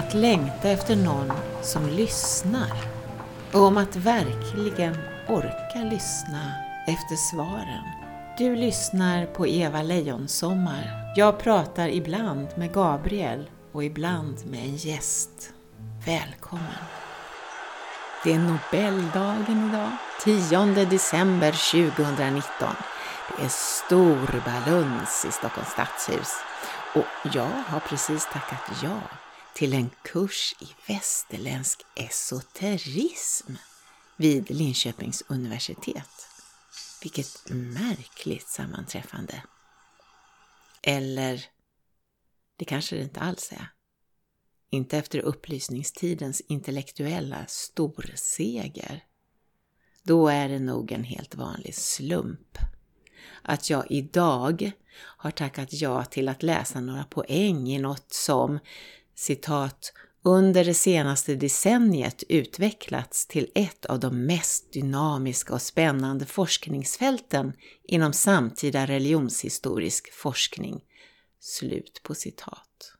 att längta efter någon som lyssnar och om att verkligen orka lyssna efter svaren. Du lyssnar på Eva Lejonsommar. Jag pratar ibland med Gabriel och ibland med en gäst. Välkommen! Det är Nobeldagen idag, 10 december 2019. Det är stor baluns i Stockholms stadshus och jag har precis tackat ja till en kurs i västerländsk esoterism vid Linköpings universitet. Vilket märkligt sammanträffande. Eller, det kanske det inte alls är. Inte efter upplysningstidens intellektuella storseger. Då är det nog en helt vanlig slump att jag idag har tackat ja till att läsa några poäng i något som, citat, under det senaste decenniet utvecklats till ett av de mest dynamiska och spännande forskningsfälten inom samtida religionshistorisk forskning. Slut på citat.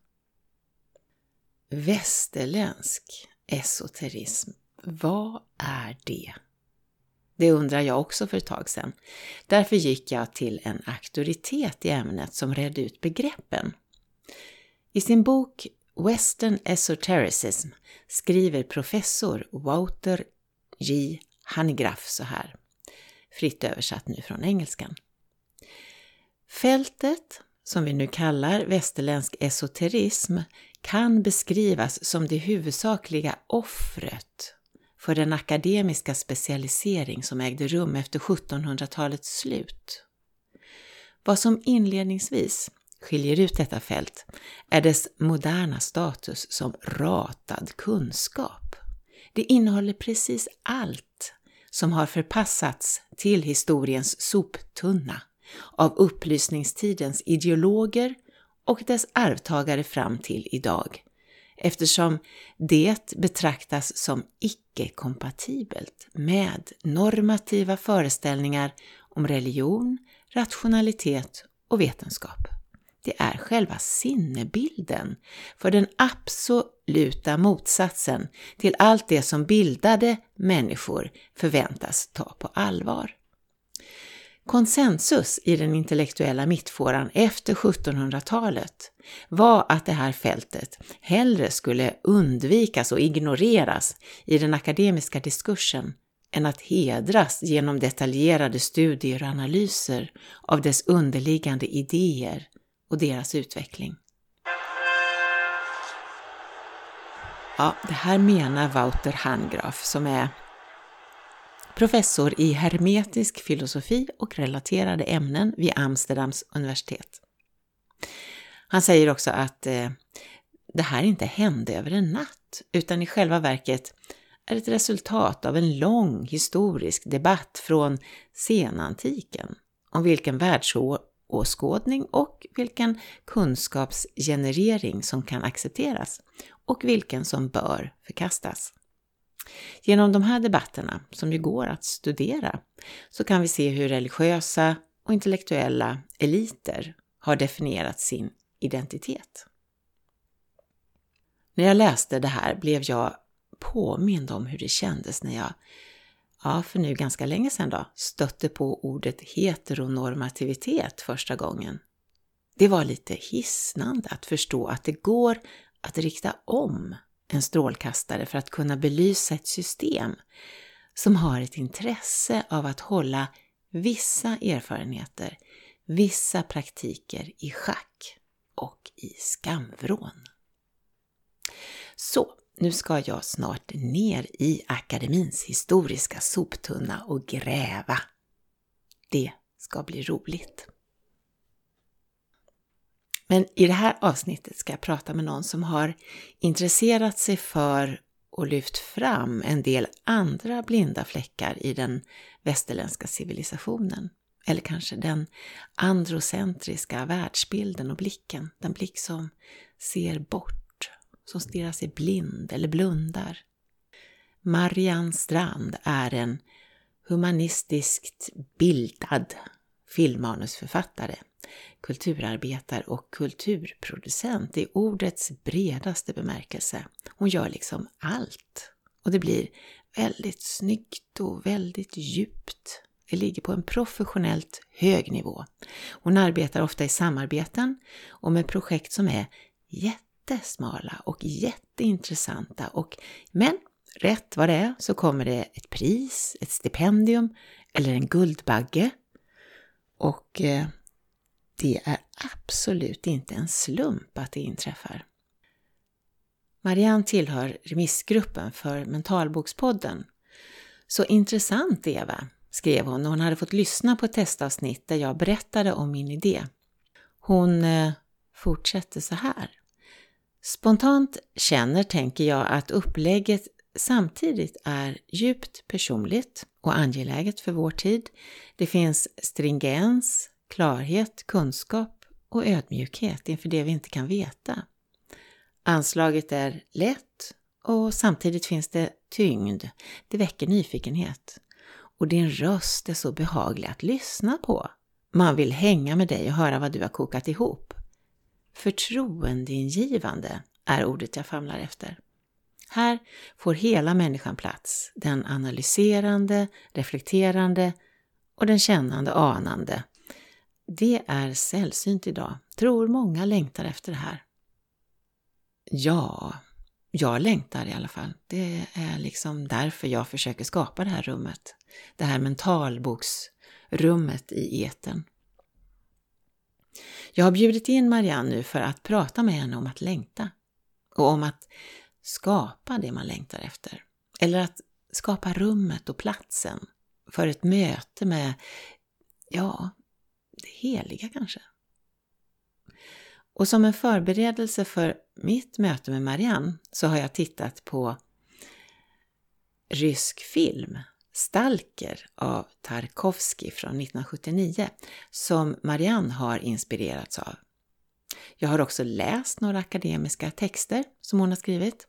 Västerländsk esoterism, vad är det? Det undrar jag också för ett tag sedan. Därför gick jag till en auktoritet i ämnet som redde ut begreppen. I sin bok Western Esotericism skriver professor Wouter J. Hanegraaff så här, fritt översatt nu från engelskan. Fältet, som vi nu kallar västerländsk esoterism, kan beskrivas som det huvudsakliga offret för den akademiska specialisering som ägde rum efter 1700-talets slut. Vad som inledningsvis skiljer ut detta fält är dess moderna status som ratad kunskap. Det innehåller precis allt som har förpassats till historiens soptunna av upplysningstidens ideologer och dess arvtagare fram till idag, eftersom det betraktas som icke-kompatibelt med normativa föreställningar om religion, rationalitet och vetenskap. Det är själva sinnebilden för den absoluta motsatsen till allt det som bildade människor förväntas ta på allvar. Konsensus i den intellektuella mittfåran efter 1700-talet var att det här fältet hellre skulle undvikas och ignoreras i den akademiska diskursen än att hedras genom detaljerade studier och analyser av dess underliggande idéer och deras utveckling. Ja, det här menar Wouter Handgraf som är professor i hermetisk filosofi och relaterade ämnen vid Amsterdams universitet. Han säger också att eh, det här inte hände över en natt, utan i själva verket är ett resultat av en lång historisk debatt från senantiken om vilken åskådning och vilken kunskapsgenerering som kan accepteras och vilken som bör förkastas. Genom de här debatterna, som ju går att studera, så kan vi se hur religiösa och intellektuella eliter har definierat sin identitet. När jag läste det här blev jag påmind om hur det kändes när jag, ja för nu ganska länge sedan då, stötte på ordet heteronormativitet första gången. Det var lite hisnande att förstå att det går att rikta om en strålkastare för att kunna belysa ett system som har ett intresse av att hålla vissa erfarenheter, vissa praktiker i schack och i skamvrån. Så, nu ska jag snart ner i akademins historiska soptunna och gräva. Det ska bli roligt. Men i det här avsnittet ska jag prata med någon som har intresserat sig för och lyft fram en del andra blinda fläckar i den västerländska civilisationen. Eller kanske den androcentriska världsbilden och blicken, den blick som ser bort, som stirrar sig blind eller blundar. Marianne Strand är en humanistiskt bildad filmmanusförfattare kulturarbetare och kulturproducent i ordets bredaste bemärkelse. Hon gör liksom allt. Och det blir väldigt snyggt och väldigt djupt. Det ligger på en professionellt hög nivå. Hon arbetar ofta i samarbeten och med projekt som är jättesmala och jätteintressanta. Och, men rätt vad det är så kommer det ett pris, ett stipendium eller en Guldbagge. Och eh, det är absolut inte en slump att det inträffar. Marianne tillhör remissgruppen för Mentalbokspodden. Så intressant Eva, skrev hon när hon hade fått lyssna på ett testavsnitt där jag berättade om min idé. Hon eh, fortsätter så här. Spontant känner, tänker jag, att upplägget samtidigt är djupt personligt och angeläget för vår tid. Det finns stringens, klarhet, kunskap och ödmjukhet inför det vi inte kan veta. Anslaget är lätt och samtidigt finns det tyngd. Det väcker nyfikenhet. Och din röst är så behaglig att lyssna på. Man vill hänga med dig och höra vad du har kokat ihop. Förtroendeingivande är ordet jag famlar efter. Här får hela människan plats, den analyserande, reflekterande och den kännande anande. Det är sällsynt idag, tror många längtar efter det här. Ja, jag längtar i alla fall. Det är liksom därför jag försöker skapa det här rummet. Det här mentalboksrummet i eten. Jag har bjudit in Marianne nu för att prata med henne om att längta och om att skapa det man längtar efter. Eller att skapa rummet och platsen för ett möte med, ja, det heliga kanske. Och som en förberedelse för mitt möte med Marianne så har jag tittat på rysk film, Stalker av Tarkovsky från 1979, som Marianne har inspirerats av. Jag har också läst några akademiska texter som hon har skrivit,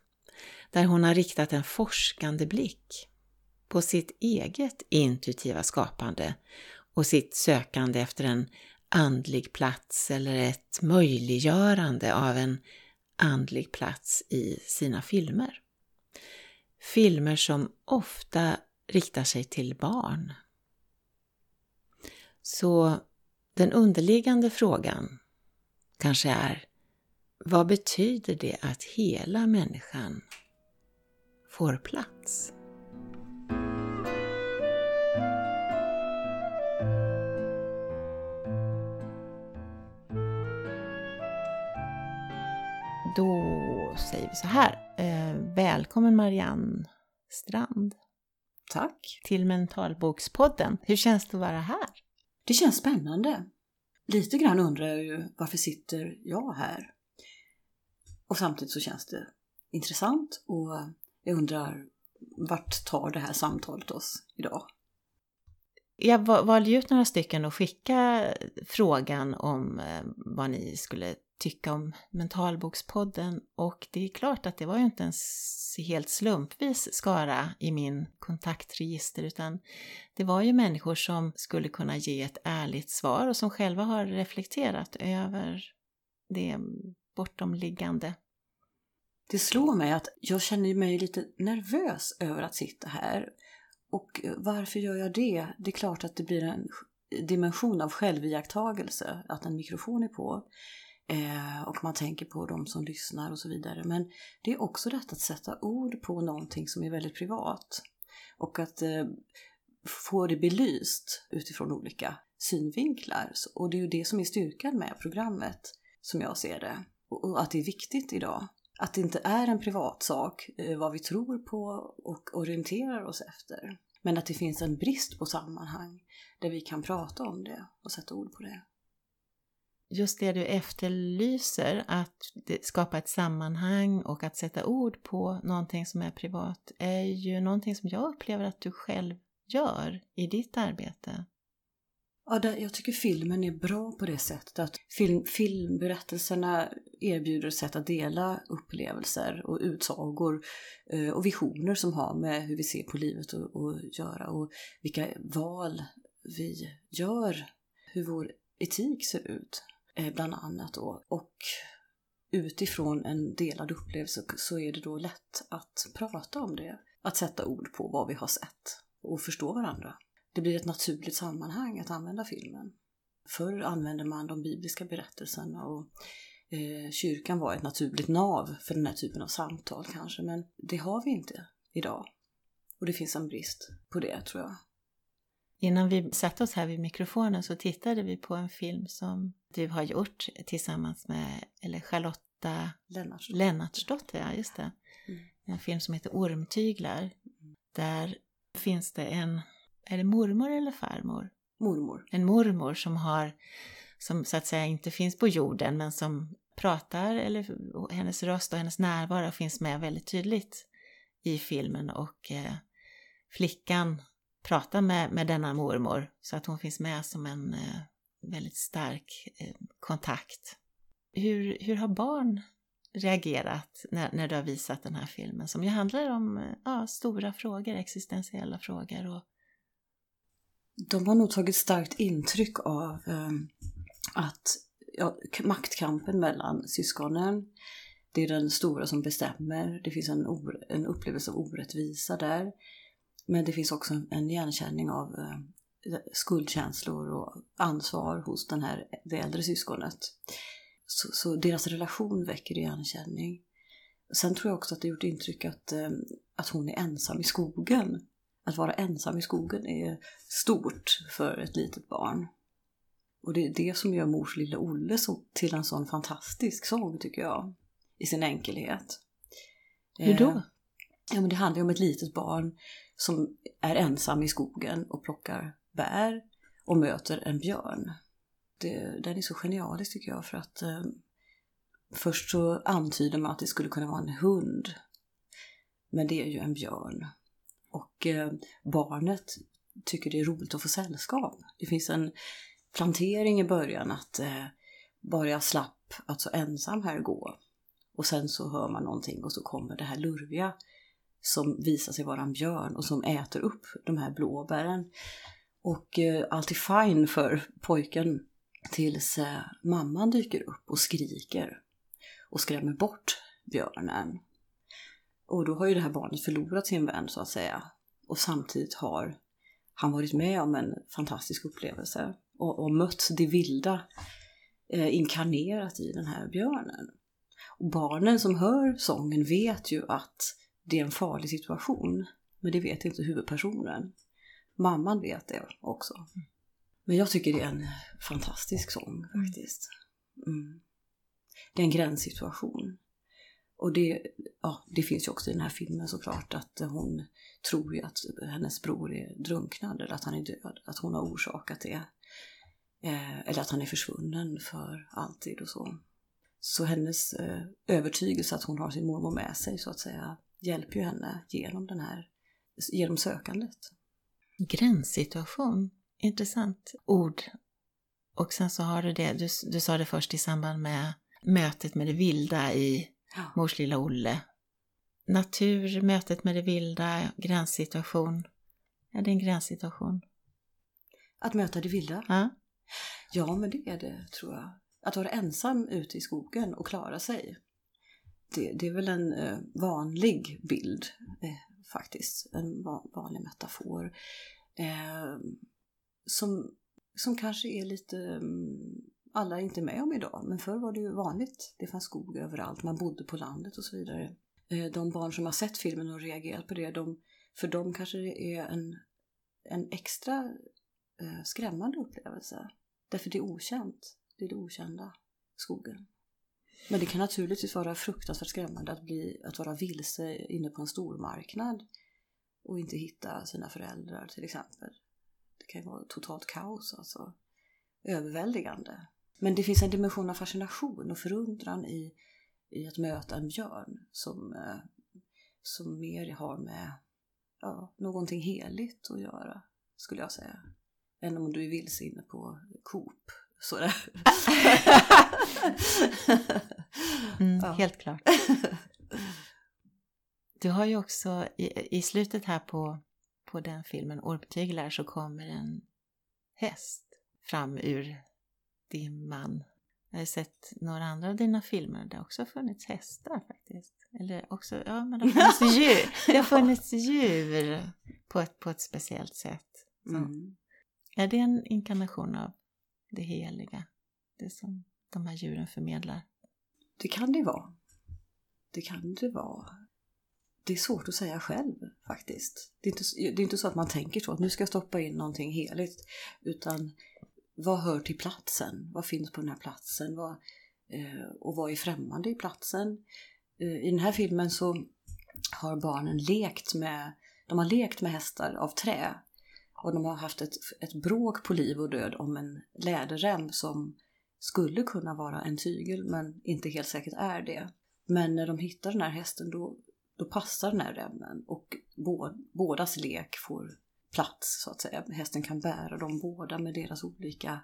där hon har riktat en forskande blick på sitt eget intuitiva skapande och sitt sökande efter en andlig plats eller ett möjliggörande av en andlig plats i sina filmer. Filmer som ofta riktar sig till barn. Så den underliggande frågan kanske är vad betyder det att hela människan får plats? Då säger vi så här. Eh, välkommen Marianne Strand. Tack. Till Mentalbokspodden. Hur känns det att vara här? Det känns spännande. Lite grann undrar jag ju varför sitter jag här? Och samtidigt så känns det intressant och jag undrar vart tar det här samtalet oss idag? Jag valde ut några stycken och skicka frågan om eh, vad ni skulle tycka om Mentalbokspodden och det är klart att det var ju inte en helt slumpvis skara i min kontaktregister utan det var ju människor som skulle kunna ge ett ärligt svar och som själva har reflekterat över det bortomliggande. Det slår mig att jag känner mig lite nervös över att sitta här. Och eh, varför gör jag det? Det är klart att det blir en dimension av själviaktagelse, att en mikrofon är på. Eh, och man tänker på de som lyssnar och så vidare. Men det är också rätt att sätta ord på någonting som är väldigt privat. Och att eh, få det belyst utifrån olika synvinklar. Och det är ju det som är styrkan med programmet, som jag ser det. Och att det är viktigt idag. Att det inte är en privatsak eh, vad vi tror på och orienterar oss efter. Men att det finns en brist på sammanhang där vi kan prata om det och sätta ord på det just det du efterlyser, att skapa ett sammanhang och att sätta ord på någonting som är privat, är ju någonting som jag upplever att du själv gör i ditt arbete. Ja, jag tycker filmen är bra på det sättet att film, filmberättelserna erbjuder sätt att dela upplevelser och utsagor eh, och visioner som har med hur vi ser på livet att göra och vilka val vi gör, hur vår etik ser ut, eh, bland annat då. Och utifrån en delad upplevelse så är det då lätt att prata om det, att sätta ord på vad vi har sett och förstå varandra. Det blir ett naturligt sammanhang att använda filmen. Förr använde man de bibliska berättelserna och eh, kyrkan var ett naturligt nav för den här typen av samtal kanske, men det har vi inte idag. Och det finns en brist på det tror jag. Innan vi satte oss här vid mikrofonen så tittade vi på en film som du har gjort tillsammans med eller Charlotta Lennartsdotter. Lennartsdotter. Ja, just det. Mm. En film som heter Ormtyglar. Där finns det en, är det mormor eller farmor? Mormor. En mormor som har, som så att säga inte finns på jorden men som pratar, eller hennes röst och hennes närvaro finns med väldigt tydligt i filmen och eh, flickan pratar med, med denna mormor så att hon finns med som en eh, väldigt stark eh, kontakt. Hur, hur har barn reagerat när, när du har visat den här filmen som ju handlar om eh, ja, stora frågor, existentiella frågor och de har nog tagit starkt intryck av eh, att ja, maktkampen mellan syskonen, det är den stora som bestämmer. Det finns en, or- en upplevelse av orättvisa där. Men det finns också en, en igenkänning av eh, skuldkänslor och ansvar hos den här, det äldre syskonet. Så, så deras relation väcker igenkänning. Sen tror jag också att det har gjort intryck att, eh, att hon är ensam i skogen. Att vara ensam i skogen är stort för ett litet barn. Och det är det som gör Mors lilla Olle så, till en sån fantastisk sång tycker jag. I sin enkelhet. hur då? Eh, Ja, men det handlar ju om ett litet barn som är ensam i skogen och plockar bär och möter en björn. Det, den är så genialisk tycker jag för att eh, först så antyder man att det skulle kunna vara en hund. Men det är ju en björn. Och eh, barnet tycker det är roligt att få sällskap. Det finns en plantering i början att eh, bara jag slapp att så ensam här gå. Och sen så hör man någonting och så kommer det här lurviga som visar sig vara en björn och som äter upp de här blåbären. Och eh, allt är fine för pojken tills eh, mamman dyker upp och skriker och skrämmer bort björnen. Och då har ju det här barnet förlorat sin vän så att säga. Och samtidigt har han varit med om en fantastisk upplevelse och, och mött det vilda eh, inkarnerat i den här björnen. Och barnen som hör sången vet ju att det är en farlig situation. Men det vet inte huvudpersonen. Mamman vet det också. Men jag tycker det är en fantastisk sång faktiskt. Mm. Det är en gränssituation. Och det, ja, det finns ju också i den här filmen såklart att hon tror ju att hennes bror är drunknad eller att han är död. Att hon har orsakat det. Eh, eller att han är försvunnen för alltid och så. Så hennes eh, övertygelse att hon har sin mormor med sig så att säga hjälper ju henne genom den här, genom sökandet. Gränssituation, intressant ord. Och sen så har du det, du, du sa det först i samband med mötet med det vilda i Ja. Mors lilla Olle. Natur, mötet med det vilda, gränssituation. Ja, det är en gränssituation. Att möta det vilda? Ja, Ja, men det är det tror jag. Att vara ensam ute i skogen och klara sig. Det, det är väl en eh, vanlig bild eh, faktiskt. En va- vanlig metafor. Eh, som, som kanske är lite... mm, alla är inte med om idag, men förr var det ju vanligt. Det fanns skog överallt, man bodde på landet och så vidare. Eh, de barn som har sett filmen och reagerat på det, de, för dem kanske det är en, en extra eh, skrämmande upplevelse. Därför det är okänt. Det är det okända, skogen. Men det kan naturligtvis vara fruktansvärt skrämmande att, bli, att vara vilse inne på en stormarknad och inte hitta sina föräldrar till exempel. Det kan ju vara totalt kaos alltså. Överväldigande. Men det finns en dimension av fascination och förundran i, i att möta en björn som, eh, som mer har med ja, någonting heligt att göra, skulle jag säga. Än om du är vilse inne på Coop. Sådär. mm, Ja. helt klart. Du har ju också i, i slutet här på, på den filmen, Orptyglar, så kommer en häst fram ur din man. Jag har sett några andra av dina filmer där också funnits hästar faktiskt. Eller också, ja men det har funnits djur. Det har funnits djur på ett, på ett speciellt sätt. Mm. Är det en inkarnation av det heliga? Det som de här djuren förmedlar? Det kan det vara. Det kan det vara. Det är svårt att säga själv faktiskt. Det är, inte, det är inte så att man tänker så att nu ska jag stoppa in någonting heligt. Utan vad hör till platsen? Vad finns på den här platsen? Vad, eh, och vad är främmande i platsen? Eh, I den här filmen så har barnen lekt med, de har lekt med hästar av trä. Och de har haft ett, ett bråk på liv och död om en läderrem som skulle kunna vara en tygel men inte helt säkert är det. Men när de hittar den här hästen då, då passar den här remmen och bådas lek får plats så att säga. Hästen kan bära dem båda med deras olika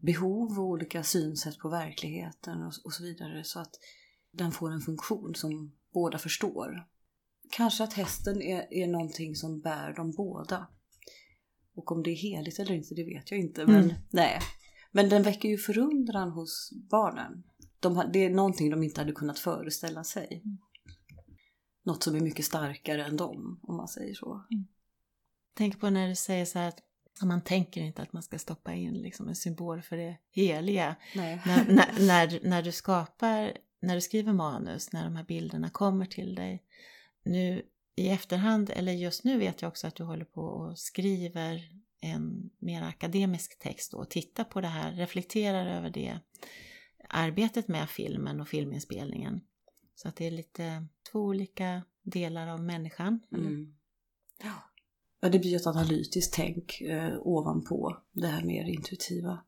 behov och olika synsätt på verkligheten och, och så vidare så att den får en funktion som båda förstår. Kanske att hästen är, är någonting som bär dem båda. Och om det är heligt eller inte, det vet jag inte. Men, mm. nej. men den väcker ju förundran hos barnen. De, det är någonting de inte hade kunnat föreställa sig. Mm. Något som är mycket starkare än dem, om man säger så. Mm. Tänk på när du säger så här att man tänker inte att man ska stoppa in liksom en symbol för det heliga. När, när, när, när, du skapar, när du skriver manus, när de här bilderna kommer till dig. Nu i efterhand, eller just nu vet jag också att du håller på och skriver en mer akademisk text och tittar på det här, reflekterar över det arbetet med filmen och filminspelningen. Så att det är lite två olika delar av människan. Mm. Ja. Ja, det blir ett analytiskt tänk eh, ovanpå det här mer intuitiva.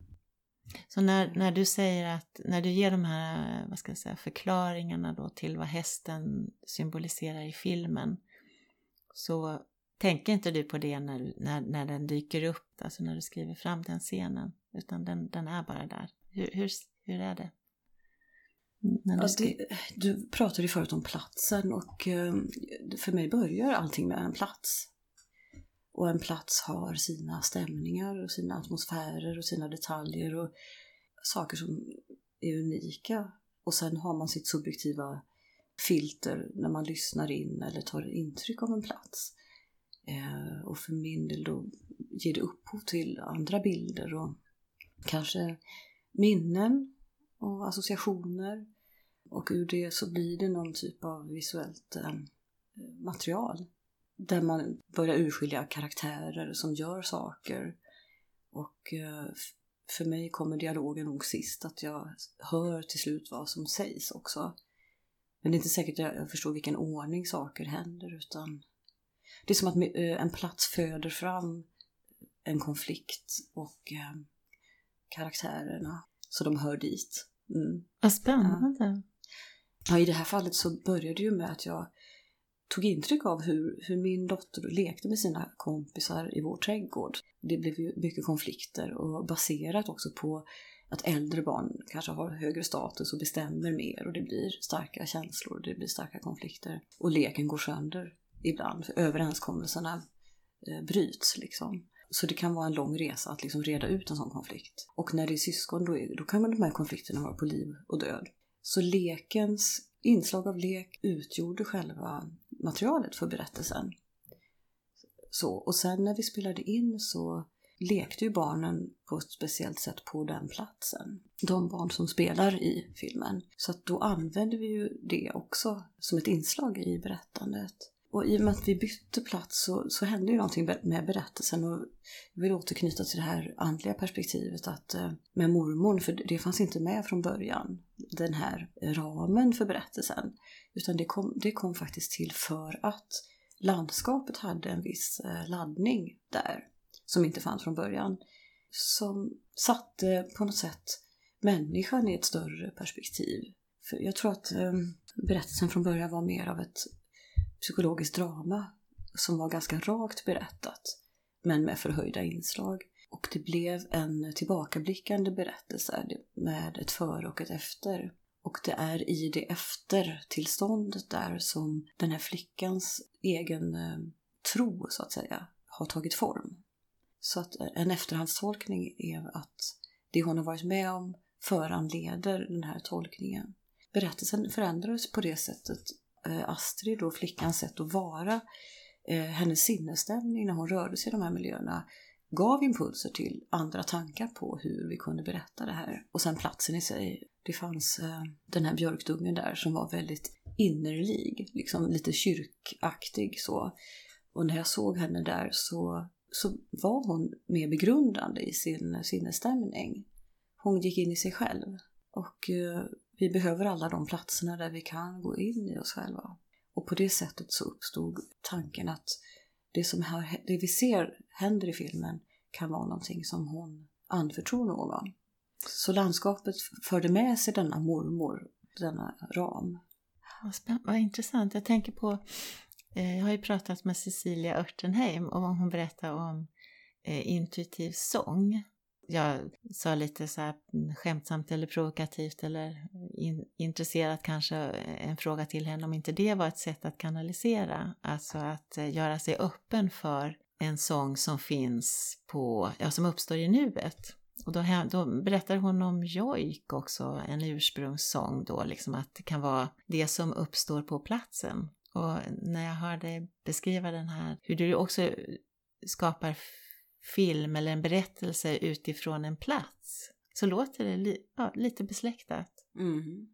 Så när, när du säger att, när du ger de här vad ska jag säga, förklaringarna då till vad hästen symboliserar i filmen så tänker inte du på det när, när, när den dyker upp, alltså när du skriver fram den scenen, utan den, den är bara där. Hur, hur, hur är det? Du, ja, det, du pratade ju förut om platsen och eh, för mig börjar allting med en plats. Och en plats har sina stämningar och sina atmosfärer och sina detaljer och saker som är unika. Och sen har man sitt subjektiva filter när man lyssnar in eller tar intryck av en plats. Eh, och för min del då ger det upphov till andra bilder och kanske minnen och associationer. Och ur det så blir det någon typ av visuellt eh, material där man börjar urskilja karaktärer som gör saker. Och eh, för mig kommer dialogen nog sist, att jag hör till slut vad som sägs också. Men det är inte säkert att jag förstår vilken ordning saker händer utan det är som att eh, en plats föder fram en konflikt och eh, karaktärerna så de hör dit. Mm. Vad spännande. Ja. ja. i det här fallet så började det ju med att jag tog intryck av hur, hur min dotter lekte med sina kompisar i vår trädgård. Det blev ju mycket konflikter och baserat också på att äldre barn kanske har högre status och bestämmer mer och det blir starka känslor, det blir starka konflikter. Och leken går sönder ibland, för överenskommelserna eh, bryts liksom. Så det kan vara en lång resa att liksom reda ut en sån konflikt. Och när det är syskon då, är, då kan de här konflikterna vara på liv och död. Så lekens inslag av lek utgjorde själva materialet för berättelsen. Så, och sen när vi spelade in så lekte ju barnen på ett speciellt sätt på den platsen. De barn som spelar i filmen. Så att då använde vi ju det också som ett inslag i berättandet. Och i och med att vi bytte plats så, så hände ju någonting med berättelsen och jag vill återknyta till det här andliga perspektivet att eh, med mormon, för det fanns inte med från början, den här ramen för berättelsen. Utan det kom, det kom faktiskt till för att landskapet hade en viss eh, laddning där som inte fanns från början. Som satte på något sätt människan i ett större perspektiv. För jag tror att eh, berättelsen från början var mer av ett psykologiskt drama som var ganska rakt berättat men med förhöjda inslag. Och det blev en tillbakablickande berättelse med ett före och ett efter. Och det är i det eftertillståndet där som den här flickans egen eh, tro, så att säga, har tagit form. Så att en efterhandstolkning är att det hon har varit med om föranleder den här tolkningen. Berättelsen förändrades på det sättet. Eh, Astrid, då flickans sätt att vara, eh, hennes sinnesstämning när hon rörde sig i de här miljöerna gav impulser till andra tankar på hur vi kunde berätta det här. Och sen platsen i sig. Det fanns eh, den här björkdungen där som var väldigt innerlig, liksom lite kyrkaktig så. Och när jag såg henne där så, så var hon mer begrundande i sin sinnesstämning. Hon gick in i sig själv. Och vi behöver alla de platserna där vi kan gå in i oss själva. Och på det sättet så uppstod tanken att det som här, det vi ser händer i filmen kan vara någonting som hon anförtror någon. Så landskapet förde med sig denna mormor, denna ram. Vad, vad intressant. Jag tänker på, eh, jag har ju pratat med Cecilia Örtenheim och hon berättar om eh, intuitiv sång jag sa lite så här mm, skämtsamt eller provokativt eller eh, in, intresserat kanske eh, en fråga till henne om inte det var ett sätt att kanalisera, alltså att eh, göra sig öppen för en sång som finns på, ja som uppstår i nuet. Och då, då berättar hon om jojk också, en ursprungssång då, liksom att det kan vara det som uppstår på platsen. Och när jag hörde beskriva den här, hur du också skapar film eller en berättelse utifrån en plats så låter det li ja, lite besläktat. Mm.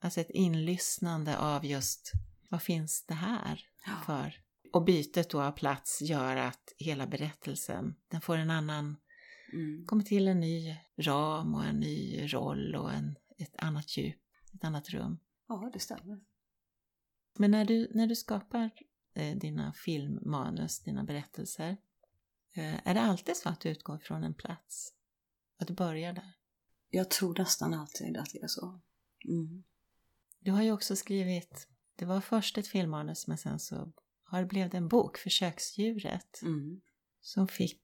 Alltså ett inlyssnande av just vad finns det här Ja. för? Och bytet då av plats gör att hela berättelsen, den får en annan, Mm. kommer till en ny ram och en ny roll och en, ett annat djup, ett annat rum. Ja, det stämmer. Men när du, när du skapar eh, dina filmmanus, dina berättelser, är det alltid så att du utgår från en plats? Att du börjar där? Jag tror nästan alltid att det är så. Mm. Du har ju också skrivit, det var först ett filmmanus men sen så har det blivit en bok, Försöksdjuret, Mm. som fick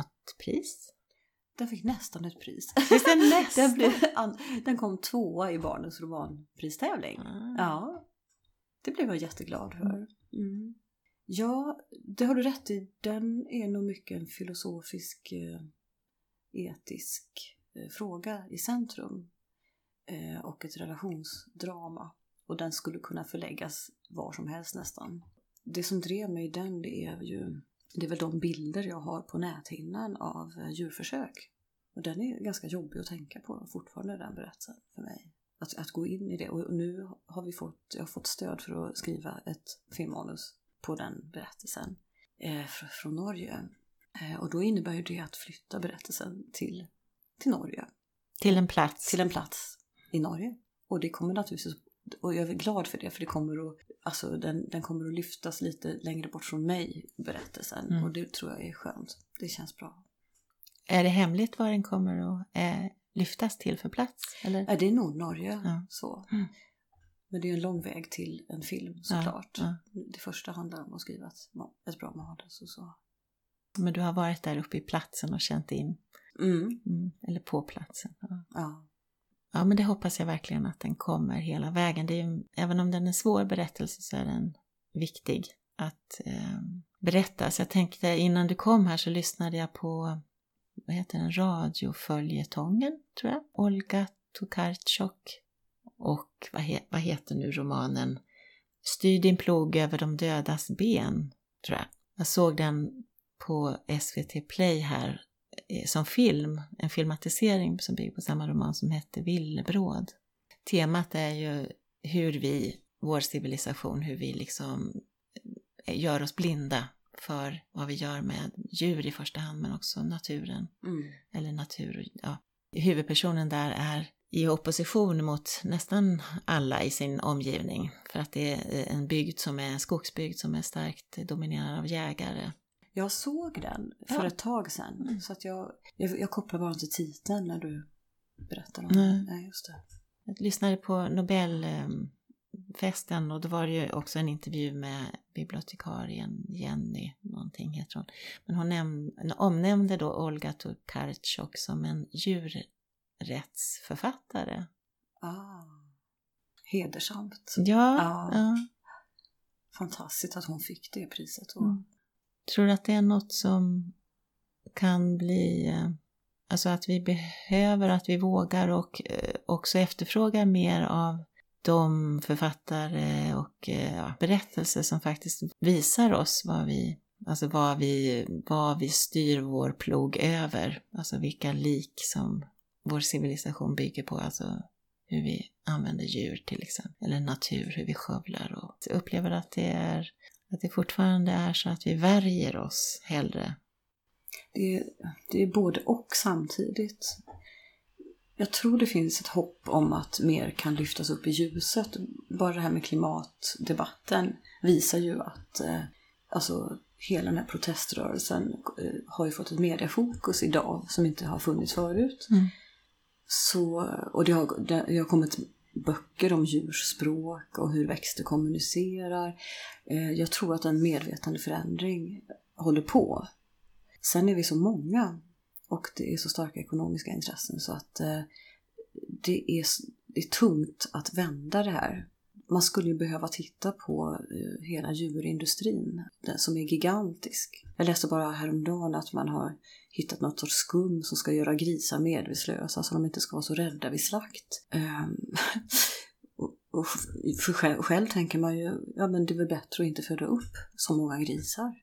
ett pris. Den fick nästan ett pris. Det nästan? Den, blev, den kom tvåa i barnens romanpristävling. Ah. Ja, det blev jag jätteglad för. Mm. Ja, det har du rätt i. Den är nog mycket en filosofisk, eh, etisk eh, fråga i centrum. Eh, och ett relationsdrama. Och den skulle kunna förläggas var som helst nästan. Det som drev mig i den det är ju det är väl de bilder jag har på näthinnan av djurförsök. Och den är ganska jobbig att tänka på fortfarande den berättelsen för mig. Att, att gå in i det. Och nu har vi fått, jag har fått stöd för att skriva ett filmmanus på den berättelsen eh, fr- från Norge. Eh, och då innebär ju det att flytta berättelsen till, till Norge. Till en plats. Till en plats i Norge. Och det kommer naturligtvis, och jag är glad för det, för det kommer att, alltså den, den kommer att lyftas lite längre bort från mig, berättelsen. Mm. Och det tror jag är skönt. Det känns bra. Är det hemligt vad den kommer att eh, lyftas till för plats? Eller? Ja, det är nog Norge. Ja. Så. Mm. Men det är en lång väg till en film såklart. ja. Det första handlar om att skriva ett, bra manus och så. Men du har varit där uppe i platsen och känt in, Mm. mm, eller på platsen. Ja. Ja. ja, men det hoppas jag verkligen att den kommer hela vägen. Det är, ju- även om den är en svår berättelse så är den viktig att eh, berätta. Så jag tänkte innan du kom här så lyssnade jag på, vad heter den, radioföljetongen tror jag. Olga Tokarczuk och vad, he, vad heter nu romanen? Styr din plog över de dödas ben, tror jag. Jag såg den på SVT Play här eh, som film, en filmatisering som bygger på samma roman som hette Villebråd. Temat är ju hur vi, vår civilisation, hur vi liksom eh, gör oss blinda för vad vi gör med djur i första hand, men också naturen. Mm. Eller natur, ja. Huvudpersonen där är i opposition mot nästan alla i sin omgivning. För att det är en bygd som är en skogsbygd som är starkt dominerad av jägare. Jag såg den för Ja. ett tag sedan. Mm. Så att jag, jag, jag kopplar bara inte titeln när du berättar om Nej. den. Nej, just det. Jag lyssnade på Nobelfesten och då var det ju också en intervju med bibliotekarien Jenny, någonting heter hon. Men hon näm- omnämnde då Olga Tokarczuk som en djurrättsförfattare. Ah. Hedersamt. Ja, Ja. ja. Fantastiskt att hon fick det priset. Och, Mm. Tror du att det är något som kan bli, eh, Alltså att vi behöver, att vi vågar och eh, också efterfrågar mer av de författare och eh, ja, berättelser som faktiskt visar oss vad vi, alltså vad vi, vad vi styr vår plog över. Alltså vilka lik som vår civilisation bygger på. Alltså hur vi använder djur till exempel, eller natur, hur vi skövlar. Och jag upplever att det, är, att det fortfarande är så att vi värjer oss hellre. Det är, det är både och samtidigt. Jag tror det finns ett hopp om att mer kan lyftas upp i ljuset. Bara det här med klimatdebatten visar ju att eh, alltså, hela den här proteströrelsen eh, har ju fått ett mediefokus idag som inte har funnits förut. Mm. Så, och det har, det har kommit böcker om djurs språk och hur växter kommunicerar. Eh, jag tror att en medvetande förändring håller på. Sen är vi så många och det är så starka ekonomiska intressen så att eh, det är, det är tungt att vända det här. Man skulle ju behöva titta på eh, hela djurindustrin som är gigantisk. Jag läste bara häromdagen att man har hittat något sorts skum som ska göra grisar medvetslösa så de inte ska vara så rädda vid slakt. Ehm, och för själv, själv tänker man ju, ja men det är väl bättre att inte föda upp så många grisar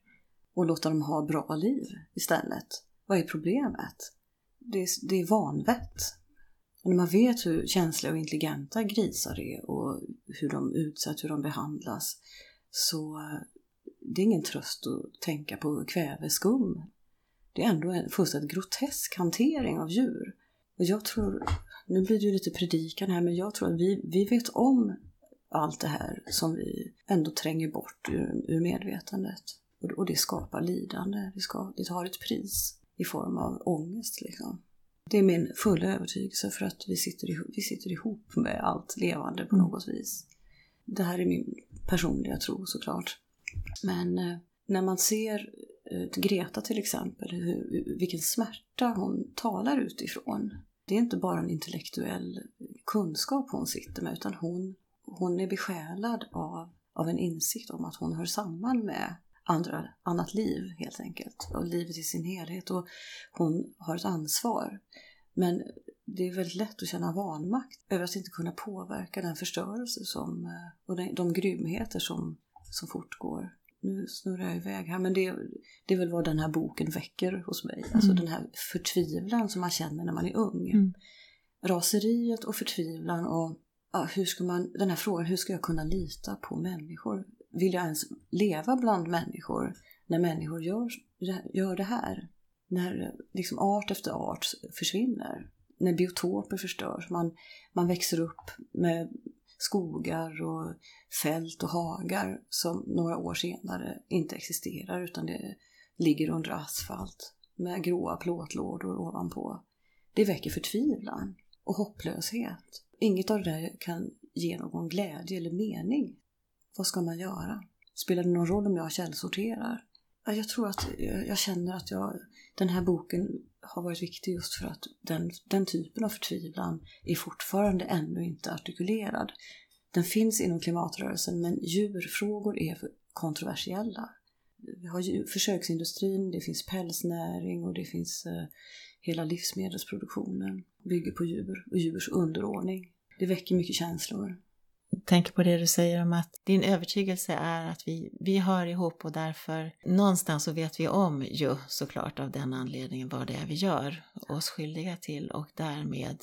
och låta dem ha bra liv istället. Vad är problemet? Det är, det är vanvett. Men när man vet hur känsliga och intelligenta grisar är och hur de utsätts, hur de behandlas så eh, det är ingen tröst att tänka på kväveskum det är ändå en fullständigt grotesk hantering av djur. Och jag tror, nu blir det ju lite predikan här, men jag tror att vi, vi vet om allt det här som vi ändå tränger bort ur, ur medvetandet. Och, och, det skapar lidande, det, ska, det har ett pris i form av ångest. Liksom. Det är min fulla övertygelse för att vi sitter, ihop, vi sitter ihop med allt levande på mm. något vis. Det här är min personliga tro såklart. Men eh, när man ser Eh, Greta till exempel, hur, vilken smärta hon talar utifrån. Det är inte bara en intellektuell kunskap hon sitter med utan hon, hon är besjälad av, av en insikt om att hon hör samman med andra, annat liv helt enkelt. Och livet i sin helhet. Och hon har ett ansvar. Men det är väldigt lätt att känna vanmakt över att inte kunna påverka den förstörelse som, eh, och de, grymheter som, som fortgår nu snurrar jag iväg här, men det, det är väl vad den här boken väcker hos mig. Alltså mm. Alltså den här förtvivlan som man känner när man är ung. Mm. Raseriet och förtvivlan och ja, hur ska man, den här frågan, hur ska jag kunna lita på människor? Vill jag ens leva bland människor när människor gör, gör det här? När liksom art efter art försvinner. När biotoper förstörs. Man, man växer upp med skogar och fält och hagar som några år senare inte existerar utan det ligger under asfalt med gråa plåtlådor ovanpå. Det väcker förtvivlan och hopplöshet. Inget av det där kan ge någon glädje eller mening. Vad ska man göra? Spelar det någon roll om jag källsorterar? Jag tror att jag känner att jag, den här boken har varit viktig just för att den, den typen av förtvivlan är fortfarande ännu inte artikulerad. Den finns inom klimatrörelsen men djurfrågor är kontroversiella. Vi har försöksindustrin, det finns pälsnäring och det finns eh, hela livsmedelsproduktionen bygger på djur och djurs underordning. Det väcker mycket känslor tänker på det du säger om att din övertygelse är att vi, vi hör ihop och därför någonstans så vet vi om ju såklart av den anledningen vad det är vi gör oss skyldiga till och därmed,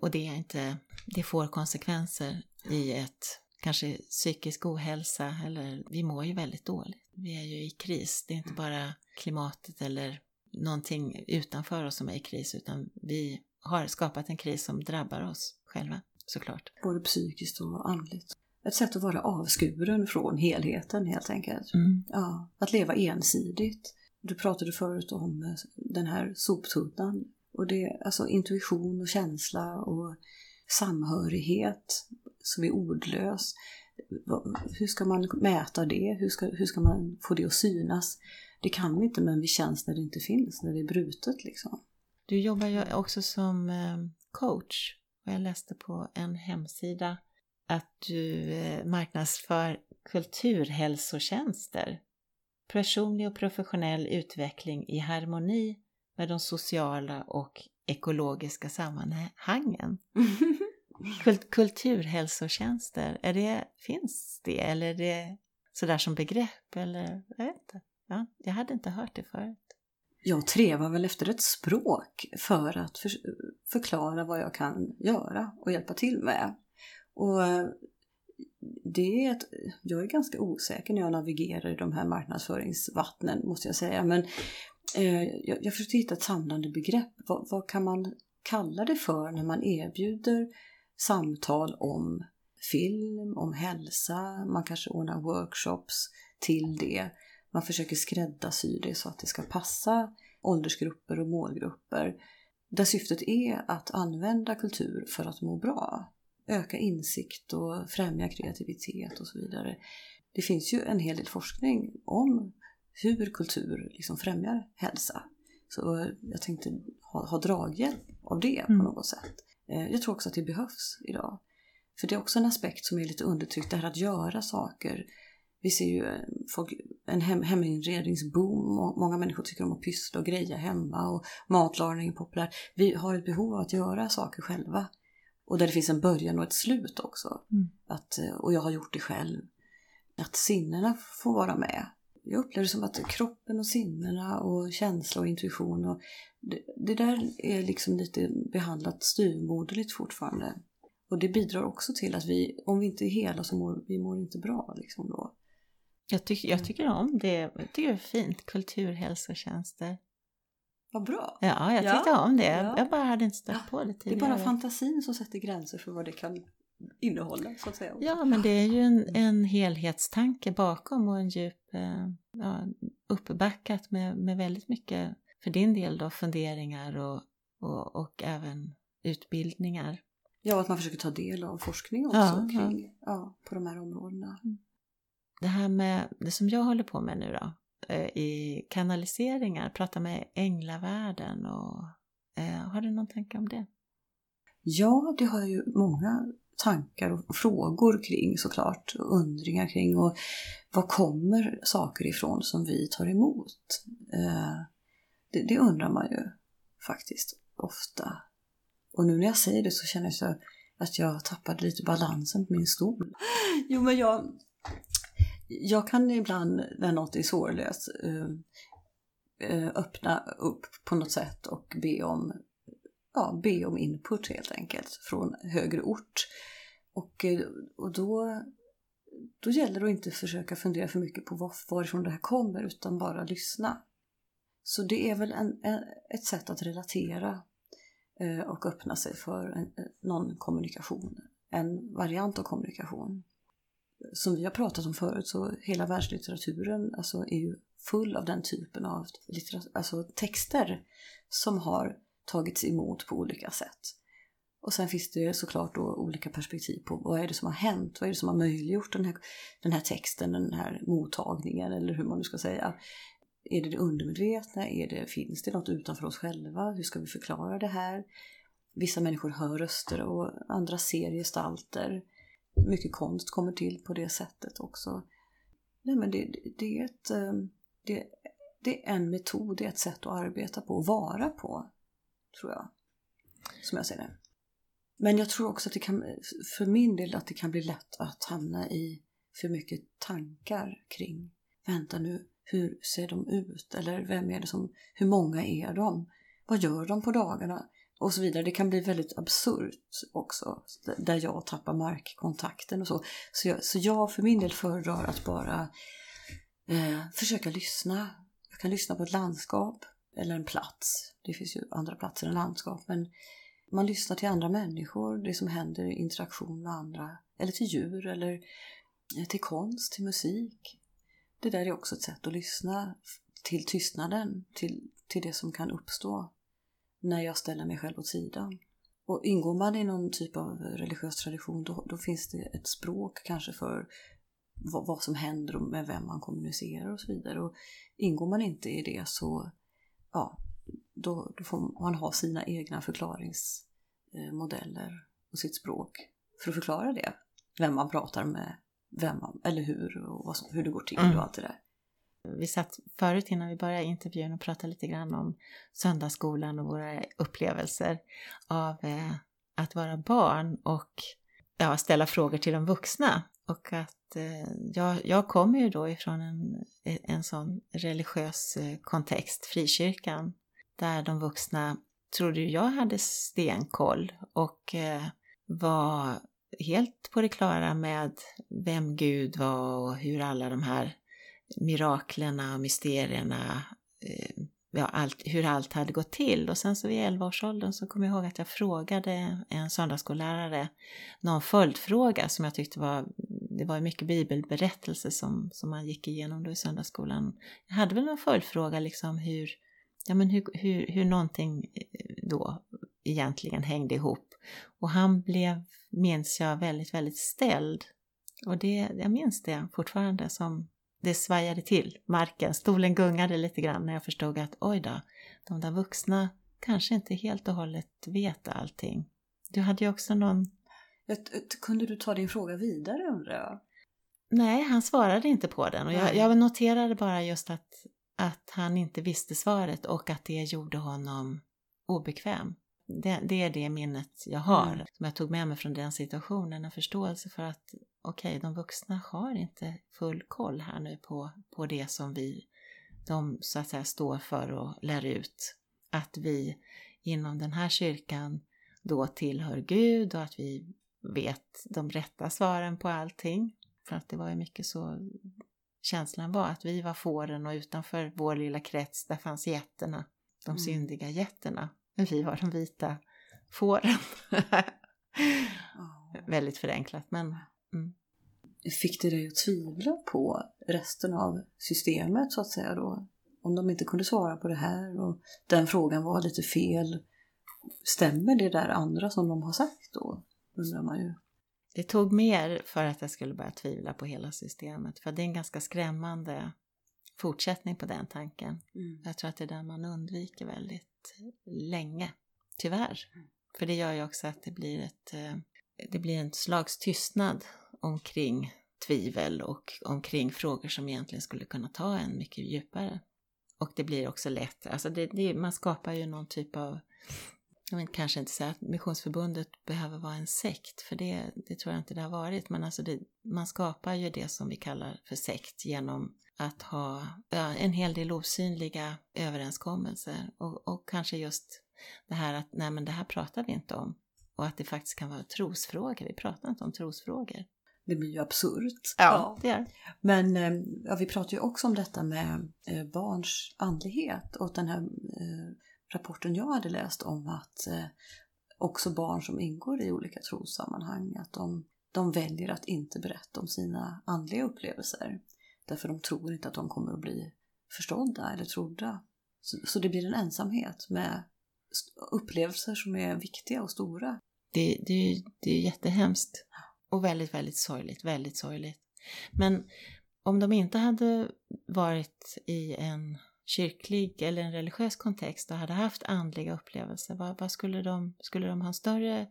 och det är inte, det får konsekvenser i ett kanske psykisk ohälsa eller vi mår ju väldigt dåligt. Vi är ju i kris, det är inte bara klimatet eller någonting utanför oss som är i kris utan vi har skapat en kris som drabbar oss själva såklart. Både psykiskt och andligt. Ett sätt att vara avskuren från helheten helt enkelt. Mm. Ja, att leva ensidigt. Du pratade förut om eh, den här soptunnan. Och det alltså intuition och känsla och samhörighet som är ordlös. Hur ska man mäta det? Hur ska, hur ska man få det att synas? Det kan vi inte men vi känns när det inte finns, när det är brutet liksom. Du jobbar ju också som eh, coach och jag läste på en hemsida att du eh, marknadsför kulturhälsotjänster. Personlig och professionell utveckling i harmoni med de sociala och ekologiska sammanhangen. Kult kulturhälsotjänster, är det, finns det eller är det sådär som begrepp eller jag vet inte. Ja, jag hade inte hört det förut. Jag trevar väl efter ett språk för att för, förklara vad jag kan göra och hjälpa till med. Och eh, det är ett, jag är ganska osäker när jag navigerar i de här marknadsföringsvattnen måste jag säga. Men eh, jag, jag försöker hitta ett samlande begrepp. Vad, vad kan man kalla det för när man erbjuder samtal om film, om hälsa, man kanske ordnar workshops till det. Man försöker skräddarsy det så att det ska passa åldersgrupper och målgrupper. Där syftet är att använda kultur för att må bra. Öka insikt och främja kreativitet och så vidare. Det finns ju en hel del forskning om hur kultur liksom främjar hälsa. Så jag tänkte ha, ha draghjälp av det på mm. något sätt. Eh, jag tror också att det behövs idag. För det är också en aspekt som är lite undertryckt, det här att göra saker. Vi ser ju eh, folk, en hem, heminredningsboom. Många människor tycker om att pyssla och greja hemma och matlagning är populärt. Vi har ett behov av att göra saker själva. Och där det finns en början och ett slut också. Mm. Att, eh, och jag har gjort det själv. Att sinnena får vara med. Jag upplever det som att kroppen och sinnena och känsla och intuition och det, det där är liksom lite behandlat styrmoderligt fortfarande. Och det bidrar också till att vi, om vi inte är hela så mår vi mår inte bra liksom då. Jag, tyck, jag tycker om det, jag tycker det är fint, kulturhälsotjänster. Vad bra! Ja, jag tyckte ja. om det. Ja. Jag bara hade inte stött på det tidigare. Det är bara fantasin som sätter gränser för vad det kan innehålla så att säga. Ja, men det är ju en, en helhetstanke bakom och en djup, eh, ja, uppbackat med, med väldigt mycket, för din del då, funderingar och, och, och även utbildningar. Ja, att man försöker ta del av forskning också ja, kring, ja. ja. på de här områdena. Mm. Det här med det som jag håller på med nu då, eh, i kanaliseringar, prata med änglavärlden och eh, har du någon tanke om det? Ja, det har jag ju många tankar och frågor kring såklart och undringar kring och var kommer saker ifrån som vi tar emot? Eh, det, det undrar man ju faktiskt ofta. Och nu när jag säger det så känner jag att jag tappade lite balansen på min stol. Jo men jag, jag kan ibland när något är svårlöst eh, eh, öppna upp på något sätt och be om, ja, be om input helt enkelt från högre ort. Och, eh, och då, då gäller det att inte försöka fundera för mycket på var, varifrån det här kommer utan bara lyssna. Så det är väl en, en, ett sätt att relatera och öppna sig för en, någon kommunikation, en variant av kommunikation. Som vi har pratat om förut så hela världslitteraturen alltså, är ju full av den typen av alltså, texter som har tagits emot på olika sätt. Och sen finns det såklart då olika perspektiv på vad är det som har hänt, vad är det som har möjliggjort den här, den här texten, den här mottagningen eller hur man nu ska säga. Är det det undermedvetna? Är det, finns det något utanför oss själva? Hur ska vi förklara det här? Vissa människor hör röster och andra ser gestalter. Mycket konst kommer till på det sättet också. Nej, men det, det är ett, ehm, det, det är en metod, det är ett sätt att arbeta på och vara på, tror jag. Som jag ser det. Men jag tror också att det kan, för min del, att det kan bli lätt att hamna i för mycket tankar kring, vänta nu, hur ser de ut? Eller vem är det som, hur många är de? Vad gör de på dagarna? Och så vidare. Det kan bli väldigt absurt också, där jag tappar markkontakten och så. Så jag, så jag för min del föredrar att bara eh, försöka lyssna. Jag kan lyssna på ett landskap eller en plats. Det finns ju andra platser än landskap, men man lyssnar till andra människor, det som händer i interaktion med andra, eller till djur eller eh, till konst, till musik det där är också ett sätt att lyssna till tystnaden, till, till det som kan uppstå när jag ställer mig själv åt sidan. Och ingår man i någon typ av religiös tradition då, då finns det ett språk kanske för vad, vad, som händer och med vem man kommunicerar och så vidare. Och ingår man inte i det så ja, då, då får man ha sina egna förklaringsmodeller och sitt språk för att förklara det. Vem man pratar med vem man, eller hur och vad, hur det går till mm. och allt det där. Vi satt förut innan vi började intervjun och pratade lite grann om söndagsskolan och våra upplevelser av eh, att vara barn och ja, ställa frågor till de vuxna. Och att eh, jag, jag kommer ju då ifrån en, en sån religiös eh, kontext, frikyrkan, där de vuxna trodde jag hade stenkoll och eh, var helt på det klara med vem Gud var och hur alla de här miraklerna och mysterierna, eh, ja, allt, hur allt hade gått till. Och sen så vid 11-årsåldern så kom jag ihåg att jag frågade en söndagsskollärare någon följdfråga som jag tyckte var, det var mycket bibelberättelse som, som man gick igenom då i söndagsskolan. Jag hade väl någon följdfråga liksom hur, ja men hur, hur, hur någonting eh, då egentligen hängde ihop. Och han blev, minns jag, väldigt, väldigt ställd. Och det, jag minns det fortfarande som det svajade till, marken, stolen gungade lite grann när jag förstod att oj då, de där vuxna kanske inte helt och hållet vet allting. Du hade ju också någon... Kunde du ta din fråga vidare undrar jag? Nej, han svarade inte på den och jag, jag noterade bara just att, att han inte visste svaret och att det gjorde honom obekväm. Det, det, är det minnet jag har, mm. som jag tog med mig från den situationen. En förståelse för att okej, de vuxna har inte full koll här nu på, på det som vi, de så att säga står för och lär ut. Att vi inom den här kyrkan då tillhör Gud och att vi vet de rätta svaren på allting. För att det var ju mycket så känslan var att vi var fåren och utanför vår lilla krets där fanns jätterna, de mm. syndiga jätterna. Men vi var de vita fåren. oh. Väldigt förenklat men... Mm. Fick det dig att tvivla på resten av systemet så att säga då? Om de inte kunde svara på det här och den frågan var lite fel. Stämmer det där andra som de har sagt då? Undrar man ju. Det tog mer för att jag skulle börja tvivla på hela systemet. För det är en ganska skrämmande fortsättning på den tanken. Mm. Jag tror att det är den man undviker väldigt länge, tyvärr. För det gör ju också att det blir ett eh, det blir en slags tystnad omkring tvivel och omkring frågor som egentligen skulle kunna ta en mycket djupare. Och det blir också lätt, alltså det, det, man skapar ju någon typ av, jag vill kanske inte säga att Missionsförbundet behöver vara en sekt, för det, det tror jag inte det har varit, men alltså det, man skapar ju det som vi kallar för sekt genom att ha ja, en hel del osynliga överenskommelser och, och kanske just det här att nej men det här pratar vi inte om och att det faktiskt kan vara trosfrågor, vi pratar inte om trosfrågor. Det blir ju absurt. Ja, det är Men eh, ja, vi pratar ju också om detta med eh, barns andlighet och den här eh, rapporten jag hade läst om att också barn som ingår i olika trossammanhang, att de, de väljer att inte berätta om sina andliga upplevelser. Därför de tror inte att de kommer att bli förstådda eller trodda. Så, så det blir en ensamhet med upplevelser som är viktiga och stora. Det, det, det är jättehemskt och väldigt, väldigt sorgligt, väldigt sorgligt. Men om de inte hade varit i en kyrklig eller en religiös kontext och hade haft andliga upplevelser, vad, vad skulle, de, skulle de ha större,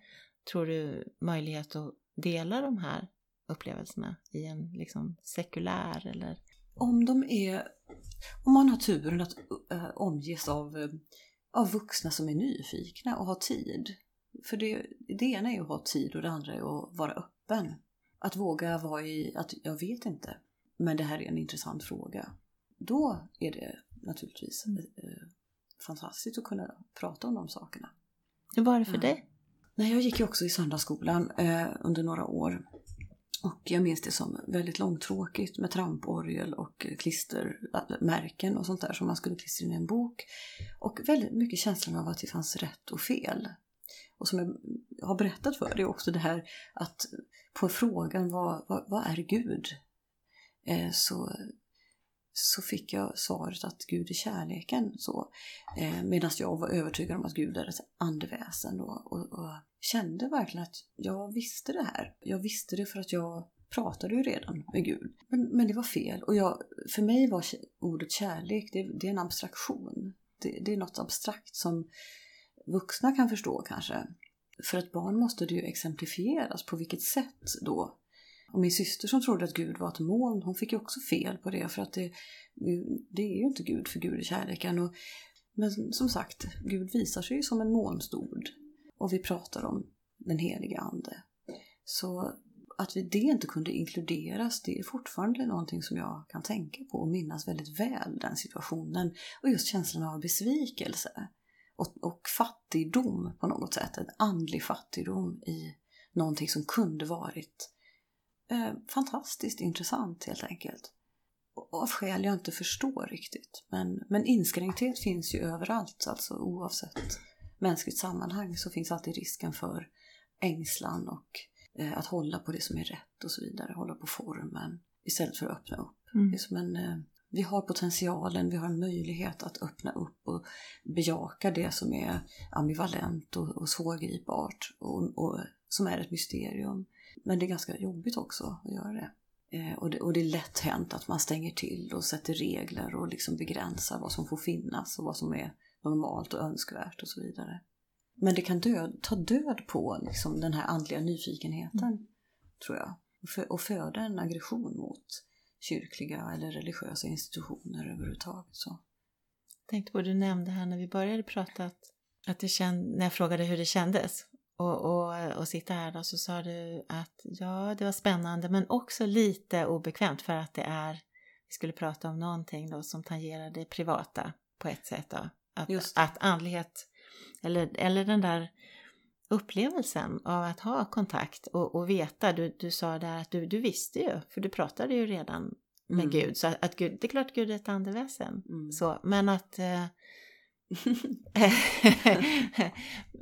tror du, möjlighet att dela de här upplevelserna i en liksom sekulär eller... Om de är, om man har turen att äh, omges av, av vuxna som är nyfikna och har tid. För det, det ena är att ha tid och det andra är att vara öppen. Att våga vara i att jag vet inte, men det här är en intressant fråga. Då är det naturligtvis äh, fantastiskt att kunna prata om de sakerna. Hur var det för dig? Nej, jag gick ju också i söndagsskolan eh, under några år. Och jag minns det som väldigt långtråkigt med tramporgel och klistermärken och sånt där som man skulle klistra in i en bok. Och väldigt mycket känslan av att det fanns rätt och fel. Och som jag har berättat för dig också det här att på frågan vad, vad, vad är Gud? Eh, så, så fick jag svaret att Gud är kärleken. Så, eh, Medan jag var övertygad om att Gud är ett andeväsen. Då, och, och kände verkligen att jag visste det här. Jag visste det för att jag pratade ju redan med Gud. Men, men det var fel. Och jag, för mig var ordet kärlek, det, det är en abstraktion. Det, det, är något abstrakt som vuxna kan förstå kanske. För ett barn måste det ju exemplifieras på vilket sätt då. Och min syster som trodde att Gud var ett moln, hon fick ju också fel på det för att det, det är ju inte Gud för Gud är kärleken. Och, men som sagt, Gud visar sig ju som en molnstod och vi pratar om den heliga Ande. Så att vi, det inte kunde inkluderas, det är fortfarande någonting som jag kan tänka på och minnas väldigt väl, den situationen. Och just känslan av besvikelse och, och fattigdom på något sätt, en andlig fattigdom i någonting som kunde varit eh, fantastiskt intressant helt enkelt. Och av skäl jag inte förstår riktigt. Men, men inskränkthet finns ju överallt, alltså oavsett mänskligt sammanhang så finns alltid risken för ängslan och eh, att hålla på det som är rätt och så vidare, hålla på formen istället för att öppna upp. Mm. Det är som en, eh, vi har potentialen, vi har en möjlighet att öppna upp och bejaka det som är ambivalent och, och svårgripbart och, och som är ett mysterium. Men det är ganska jobbigt också att göra det. Eh, och, det. och det är lätt hänt att man stänger till och sätter regler och liksom begränsar vad som får finnas och vad som är normalt och önskvärt och så vidare. Men det kan död, ta död på liksom den här andliga nyfikenheten, mm. tror jag. Och föda en aggression mot kyrkliga eller religiösa institutioner överhuvudtaget. Så. Jag tänkte på, du nämnde här när vi började prata att, att det känd, när jag frågade hur det kändes och, och, och sitta här då så sa du att ja, det var spännande men också lite obekvämt för att det är, vi skulle prata om någonting då som tangerar det privata på ett sätt då. Att, Just. att andlighet, eller, eller den där upplevelsen av att ha kontakt och, och veta, du, du sa där att du, du visste ju, för du pratade ju redan med mm. Gud, så att, att Gud, det är klart Gud är ett andeväsen, mm. så, men att eh,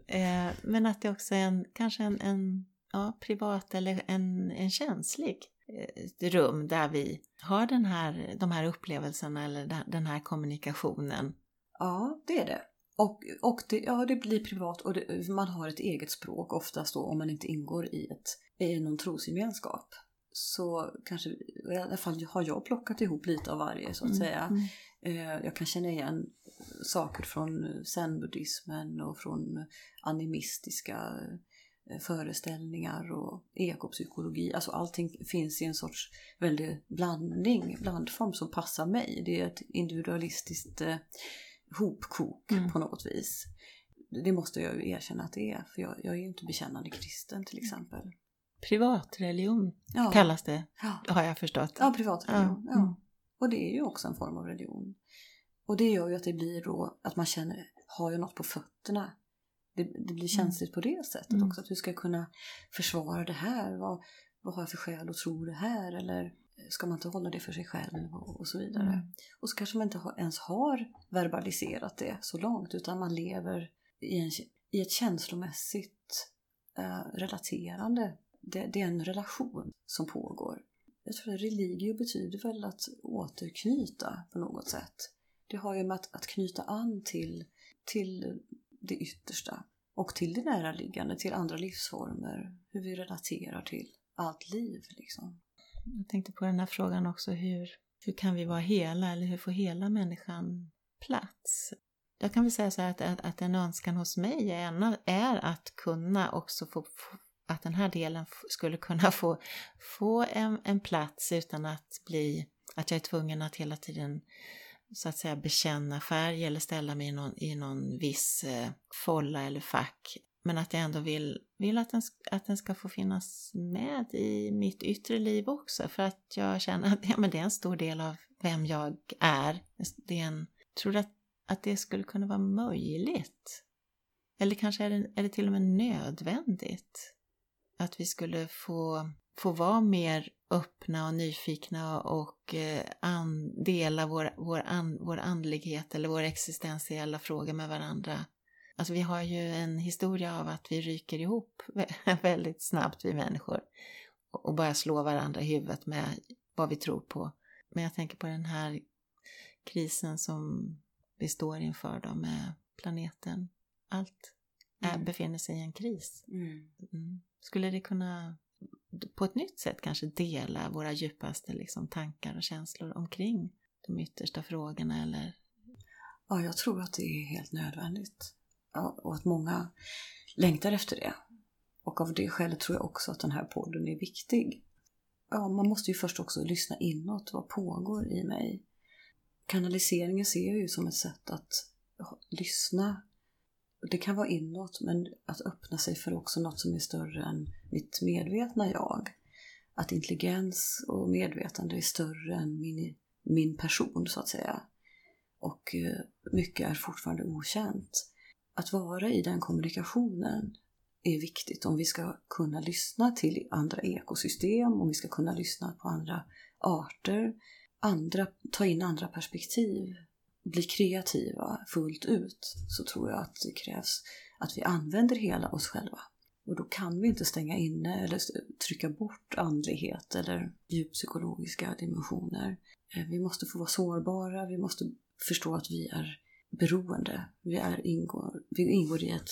eh, men att det också är en, kanske en, en ja, privat eller en, en känslig eh, rum där vi har den här, de här upplevelserna eller den här kommunikationen. Ja, det är det. Och, och det, ja, det blir privat och det, man har ett eget språk oftast då om man inte ingår i, ett, i någon trosgemenskap. Så kanske, i alla fall har jag plockat ihop lite av varje så att mm. säga. Mm. Eh, jag kan känna igen saker från zen-buddhismen och från animistiska eh, föreställningar och ekopsykologi. Alltså allting finns i en sorts väldig blandning, blandform som passar mig. Det är ett individualistiskt eh, hopkok mm. på något vis. Det måste jag ju erkänna att det är, för jag, jag är ju inte bekännande kristen till exempel. Privatreligion ja. kallas det, ja. har jag förstått. Ja, privatreligion. Ja. Mm. Och det är ju också en form av religion. Och det gör ju att det blir då att man känner, har jag något på fötterna? Det, det blir mm. känsligt mm. på det sättet mm. också. Att hur ska jag kunna försvara det här? Vad, vad har jag för skäl att tro det här? Eller ska man inte hålla det för sig själv och, och så vidare. Mm. Och så kanske man inte ha, ens har verbaliserat det så långt utan man lever i, en, i ett känslomässigt eh, relaterande. Det, det, är en relation som pågår. Jag tror att religio betyder väl att återknyta på något sätt. Det har ju med att, att knyta an till, till det yttersta och till det näraliggande, till andra livsformer, hur vi relaterar till allt liv. Liksom. Jag tänkte på den här frågan också, hur, hur kan vi vara hela eller hur får hela människan plats? Jag kan väl säga så här att, att, att en önskan hos mig är, är att kunna också få, att den här delen skulle kunna få, få en, en plats utan att bli, att jag är tvungen att hela tiden så att säga bekänna färg eller ställa mig i någon, i någon viss eh, folla eller fack. Men att jag ändå vill, vill att, den, att den ska få finnas med i mitt yttre liv också för att jag känner att ja, men det är en stor del av vem jag är. Det är en, tror du att, att det skulle kunna vara möjligt? Eller kanske är det, är det till och med nödvändigt att vi skulle få, få vara mer öppna och nyfikna och eh, an, dela vår, vår, an, vår andlighet eller våra existentiella frågor med varandra Alltså vi har ju en historia av att vi ryker ihop väldigt snabbt vi människor och börjar slå varandra i huvudet med vad vi tror på. Men jag tänker på den här krisen som vi står inför då med planeten. Allt är, mm. befinner sig i en kris. Mm. Mm. Skulle det kunna på ett nytt sätt kanske dela våra djupaste liksom, tankar och känslor omkring de yttersta frågorna eller? Ja, jag tror att det är helt nödvändigt och att många längtar efter det. Och av det skälet tror jag också att den här podden är viktig. ja, man måste ju först också lyssna inåt. Vad pågår i mig? Kanaliseringen ser jag ju som ett sätt att lyssna. Det kan vara inåt, men att öppna sig för också något som är större än mitt medvetna jag. Att intelligens och medvetande är större än min, min person, så att säga. Och eh, mycket är fortfarande okänt. Att vara i den kommunikationen är viktigt om vi ska kunna lyssna till andra ekosystem, om vi ska kunna lyssna på andra arter, andra, ta in andra perspektiv, bli kreativa fullt ut, så tror jag att det krävs att vi använder hela oss själva. Och då kan vi inte stänga inne eller trycka bort andlighet eller djuppsykologiska dimensioner. Eh, vi måste få vara sårbara, vi måste förstå att vi är beroende. Vi, är, ingår, vi ingår i ett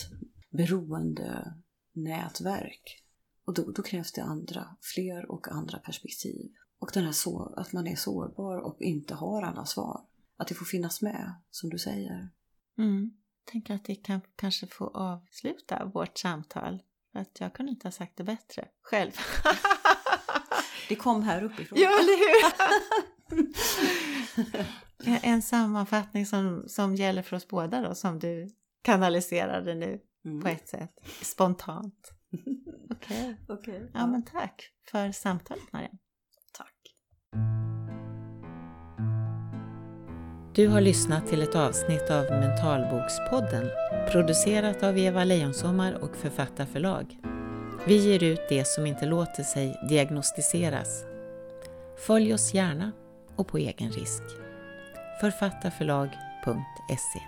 beroende nätverk. Och då, då, krävs det andra, fler och andra perspektiv. Och den här så, att man är sårbar och inte har alla svar. Att det får finnas med, som du säger. Mm. Tänker att vi kan kanske få avsluta vårt samtal. För att jag kunde inte ha sagt det bättre själv. det kom här uppifrån. Ja, eller hur? en sammanfattning som, som gäller för oss båda då, som du kanaliserade nu mm. på ett sätt, spontant. Okej. Okay. okay. Ja, ja, men tack för samtalet Marianne. Tack. Du har lyssnat till ett avsnitt av Mentalbokspodden producerat av Eva Lejonsommar och Författarförlag. Vi ger ut det som inte låter sig diagnostiseras. Följ oss gärna och på egen risk. Författarförlag.se